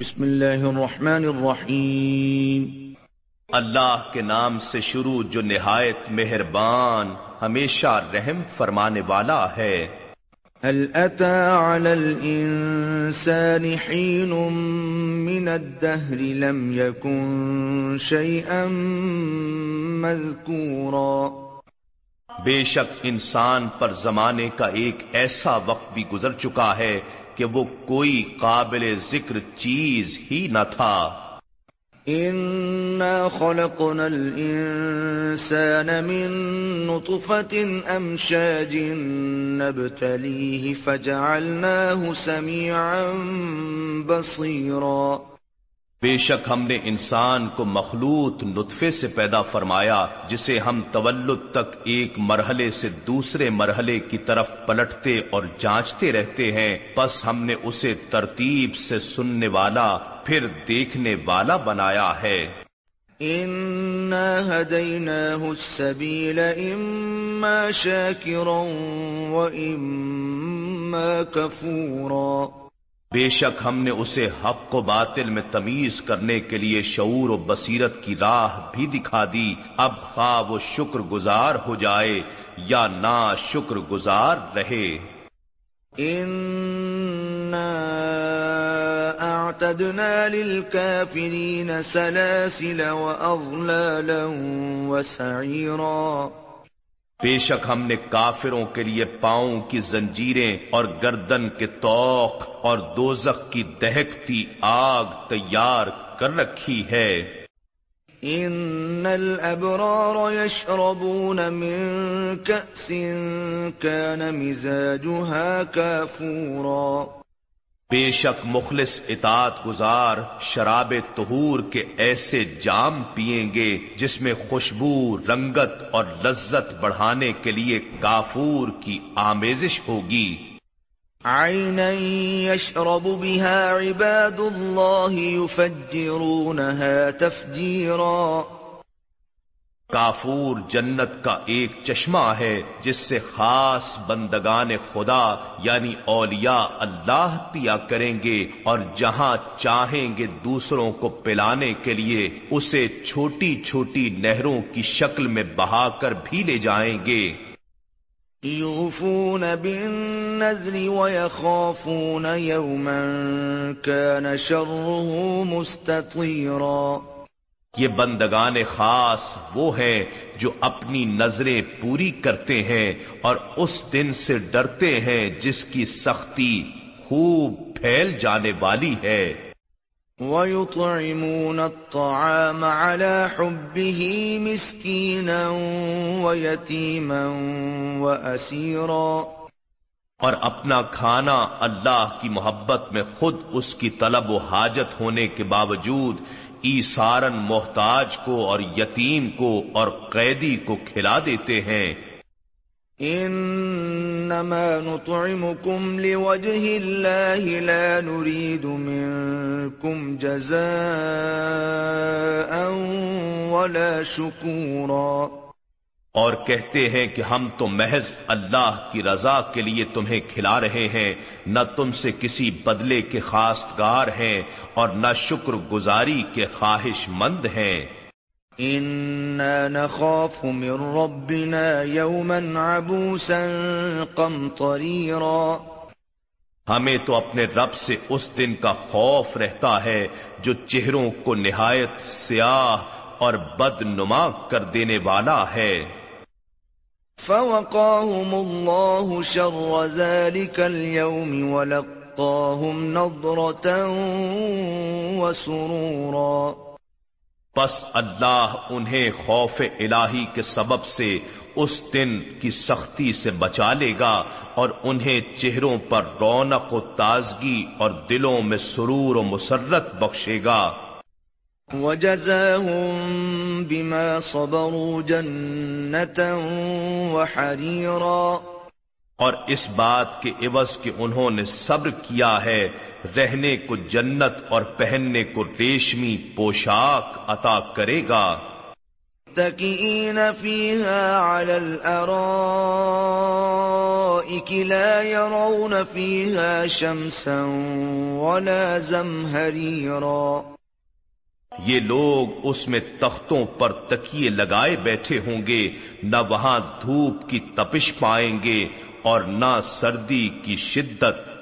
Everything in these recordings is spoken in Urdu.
بسم اللہ الرحمن الرحیم۔ اللہ کے نام سے شروع جو نہایت مہربان ہمیشہ رحم فرمانے والا ہے۔ هل اتى على الانسان حين من الدهر لم يكن شيئا مذكورا؟ بے شک انسان پر زمانے کا ایک ایسا وقت بھی گزر چکا ہے کہ وہ کوئی قابل ذکر چیز ہی نہ تھا۔ انا خلقنا الانسان من نطفة امشاج نبتليه فجعلناه سميعا بصيرا بے شک ہم نے انسان کو مخلوط نطفے سے پیدا فرمایا، جسے ہم تولد تک ایک مرحلے سے دوسرے مرحلے کی طرف پلٹتے اور جانچتے رہتے ہیں۔ بس ہم نے اسے ترتیب سے سننے والا، پھر دیکھنے والا بنایا ہے۔ كفورا۔ بے شک ہم نے اسے حق و باطل میں تمیز کرنے کے لیے شعور و بصیرت کی راہ بھی دکھا دی۔ اب خواہ وہ شکر گزار ہو جائے یا نا شکر گزار رہے۔ اعتدنا للكافرين سلاسل واغلالا وسعيرا بے شک ہم نے کافروں کے لیے پاؤں کی زنجیریں اور گردن کے توق اور دوزخ کی دہکتی آگ تیار کر رکھی ہے۔ ان الابرار يشربون من كأس كان مزاجها كافورا بے شک مخلص اطاعت گزار شراب طہور کے ایسے جام پیئیں گے جس میں خوشبو، رنگت اور لذت بڑھانے کے لیے کافور کی آمیزش ہوگی۔ عینا یشرب بها عباد اللہ يفجرونها تفجیرا کافور جنت کا ایک چشمہ ہے جس سے خاص بندگان خدا یعنی اولیاء اللہ پیا کریں گے اور جہاں چاہیں گے دوسروں کو پلانے کے لیے اسے چھوٹی چھوٹی نہروں کی شکل میں بہا کر بھی لے جائیں گے۔ يوفون بالنذر ويخافون يوما كان شره مستطيرا یہ بندگان خاص وہ ہیں جو اپنی نظریں پوری کرتے ہیں اور اس دن سے ڈرتے ہیں جس کی سختی خوب پھیل جانے والی ہے۔ وَيُطْعِمُونَ الطَّعَامَ عَلَى حُبِّهِ مِسْكِينًا وَيَتِيمًا وَأَسِيرًا۔ اور اپنا کھانا اللہ کی محبت میں خود اس کی طلب و حاجت ہونے کے باوجود ایسارن محتاج کو اور یتیم کو اور قیدی کو کھلا دیتے ہیں۔ انما نطعمكم لوجه الله لا نريد منكم جزاء ولا شكورا اور کہتے ہیں کہ ہم تو محض اللہ کی رضا کے لیے تمہیں کھلا رہے ہیں نہ تم سے کسی بدلے کے خاصگار ہیں اور نہ شکر گزاری کے خواہش مند ہیں۔ نخاف من ربنا يوما عبوسا قمطريرا۔ ہمیں تو اپنے رب سے اس دن کا خوف رہتا ہے جو چہروں کو نہایت سیاہ اور بد نما کر دینے والا ہے۔ فوقاهم الله شر ذلك اليوم ولقاهم نضرة وسرورا. پس اللہ انہیں خوف الہی کے سبب سے اس دن کی سختی سے بچا لے گا اور انہیں چہروں پر رونق و تازگی اور دلوں میں سرور و مسرت بخشے گا۔ وجزاهم بما صبروا جنة وحريرا اور اس بات کے عوض کہ انہوں نے صبر کیا ہے رہنے کو جنت اور پہننے کو ریشمی پوشاک عطا کرے گا۔ متكئين فيها على الأرائك لا يرون فيها شمسا ولا زمهريرا یہ لوگ اس میں تختوں پر تکیے لگائے بیٹھے ہوں گے نہ وہاں دھوپ کی تپش پائیں گے اور نہ سردی کی شدت۔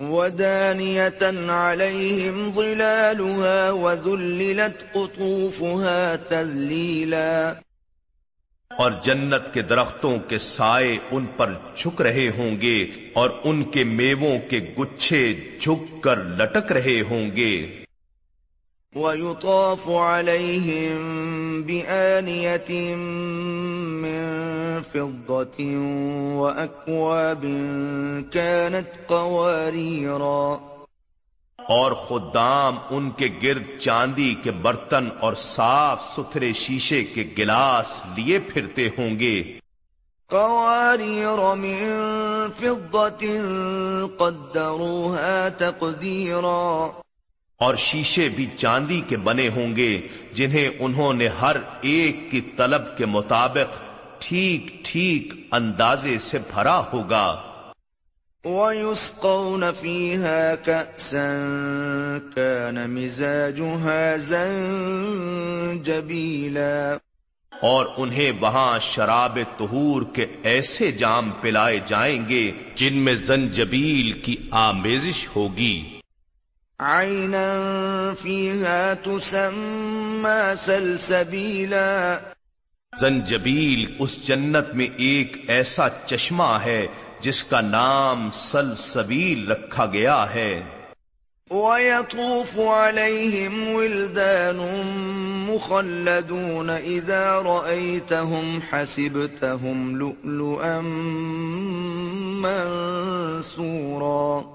ودانية عليهم ظلالها وذللت قطوفها تذليلا۔ اور جنت کے درختوں کے سائے ان پر جھک رہے ہوں گے اور ان کے میووں کے گچھے جھک کر لٹک رہے ہوں گے۔ ويطاف عليهم بآنية من فضة وأكواب كانت قواريرا اور خدام ان کے گرد چاندی کے برتن اور صاف ستھرے شیشے کے گلاس لیے پھرتے ہوں گے۔ قوارير من فضة قدروها تقديرا اور شیشے بھی چاندی کے بنے ہوں گے جنہیں انہوں نے ہر ایک کی طلب کے مطابق ٹھیک ٹھیک اندازے سے بھرا ہوگا۔ وَيُسْقَوْنَ فِيهَا كَأْسًا كَانَ مِزَاجُهَا زَنْجَبِيلًا۔ اور انہیں وہاں شراب طہور کے ایسے جام پلائے جائیں گے جن میں زنجبیل کی آمیزش ہوگی۔ عينا فيها تسمى سلسبيلا زنجبیل اس جنت میں ایک ایسا چشمہ ہے جس کا نام سلسبیل رکھا گیا ہے۔ وَيَطُوفُ عَلَيْهِمْ وِلْدَانٌ مُخَلَّدُونَ إِذَا رَأَيْتَهُمْ حَسِبْتَهُمْ لُؤْلُؤًا مَنْصُورًا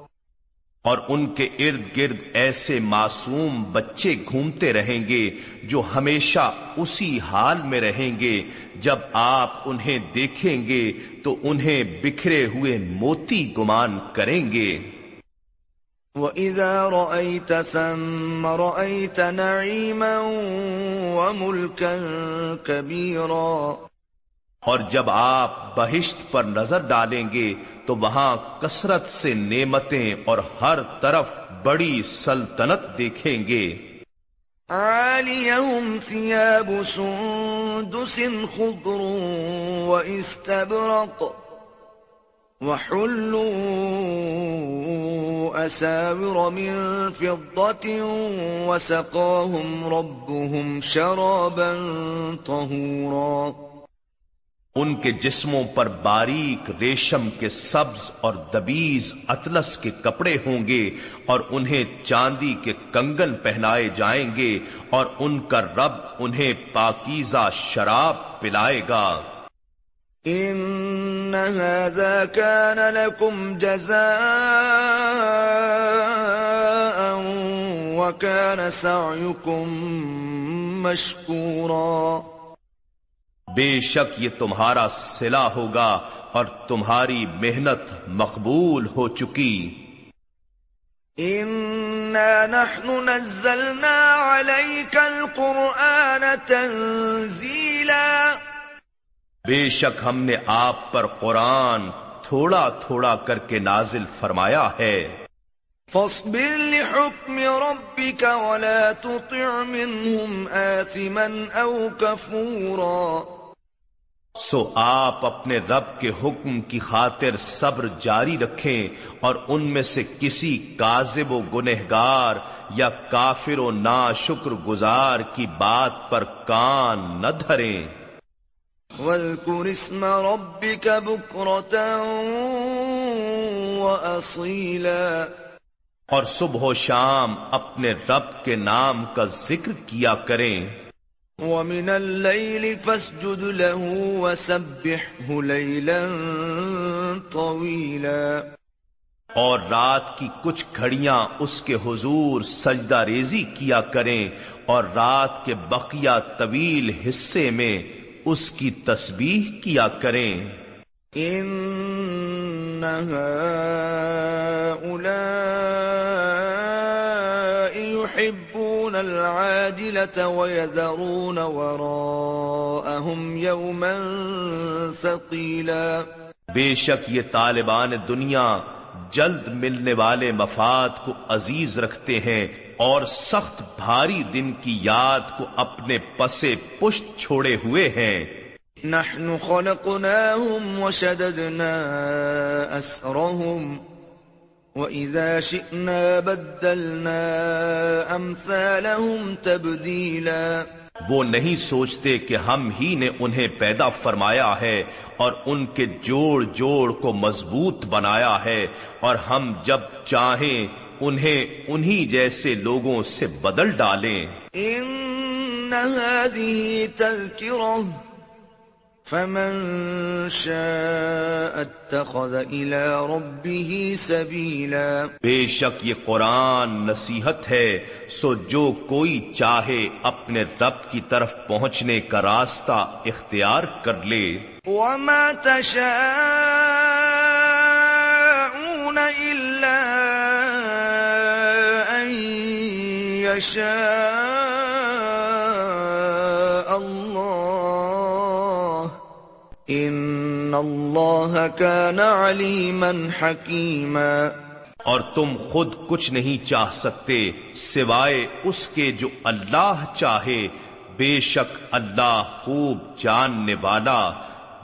اور ان کے ارد گرد ایسے معصوم بچے گھومتے رہیں گے جو ہمیشہ اسی حال میں رہیں گے۔ جب آپ انہیں دیکھیں گے تو انہیں بکھرے ہوئے موتی گمان کریں گے۔ وَإِذَا رَأَيْتَ ثَمَّ رَأَيْتَ نَعِيمًا وَمُلْكًا كَبِيرًا۔ اور جب آپ بہشت پر نظر ڈالیں گے تو وہاں کثرت سے نعمتیں اور ہر طرف بڑی سلطنت دیکھیں گے۔ عاليهم ثياب سندس خضر واستبرق وحلوا أساور من فضة وسقاهم ربهم شرابا طهورا ان کے جسموں پر باریک ریشم کے سبز اور دبیز اطلس کے کپڑے ہوں گے اور انہیں چاندی کے کنگن پہنائے جائیں گے اور ان کا رب انہیں پاکیزہ شراب پلائے گا۔ ان هذا كان لكم جزاء وكان سعيكم مشكورا۔ بے شک یہ تمہارا سلا ہوگا اور تمہاری محنت مقبول ہو چکی۔ نحن نزلنا عليك القرآن تنزيلا۔ بے شک ہم نے آپ پر قرآن تھوڑا تھوڑا کر کے نازل فرمایا ہے۔ فاصبر لحكم ربك ولا تطع منهم آثما أو كفورا سو آپ اپنے رب کے حکم کی خاطر صبر جاری رکھیں اور ان میں سے کسی کاذب و گنہگار یا کافر و نا شکر گزار کی بات پر کان نہ دھریں۔ وَاذْكُرِ اسْمَ رَبِّكَ بُكْرَةً وَأَصِيلًا اور صبح و شام اپنے رب کے نام کا ذکر کیا کریں۔ وَمِنَ اللَّيْلِ فَاسْجُدْ لَهُ وَسَبِّحْهُ لَيْلًا طَوِيلًا. اور رات کی کچھ گھڑیاں اس کے حضور سجدہ ریزی کیا کریں اور رات کے بقیہ طویل حصے میں اس کی تسبیح کیا کریں۔ يحبون العاجلة ويذرون وراءهم يوما ثقيلا. بے شک یہ طالبان دنیا جلد ملنے والے مفاد کو عزیز رکھتے ہیں اور سخت بھاری دن کی یاد کو اپنے پسے پشت چھوڑے ہوئے ہیں۔ نحن خلقناهم وشددنا أسرهم وَإِذَا شِئْنَا بَدَّلْنَا أَمْثَالَهُمْ تَبْدِيلًا وہ نہیں سوچتے کہ ہم ہی نے انہیں پیدا فرمایا ہے اور ان کے جوڑ جوڑ کو مضبوط بنایا ہے اور ہم جب چاہیں انہیں انہی جیسے لوگوں سے بدل ڈالیں۔ ان هذه فمن شاء اتخذ الى ربه سبيلا بے شک یہ قرآن نصیحت ہے سو جو کوئی چاہے اپنے رب کی طرف پہنچنے کا راستہ اختیار کر لے۔ وما تشاءون الا ان يشاء اللہ كان علیما حکیما اور تم خود کچھ نہیں چاہ سکتے سوائے اس کے جو اللہ چاہے۔ بے شک اللہ خوب جاننے والا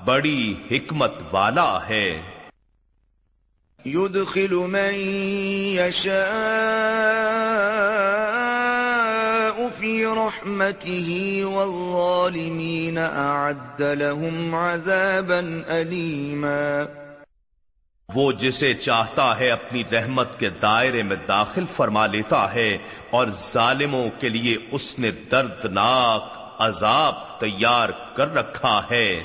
بڑی حکمت والا ہے۔ يدخل من يشاء في رحمته والظالمين أعد لهم عذابا أليما. وہ جسے چاہتا ہے اپنی رحمت کے دائرے میں داخل فرما لیتا ہے اور ظالموں کے لیے اس نے دردناک عذاب تیار کر رکھا ہے۔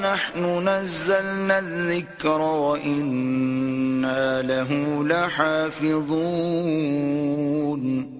نحن نزلنا الذكر وإنا له لحافظون۔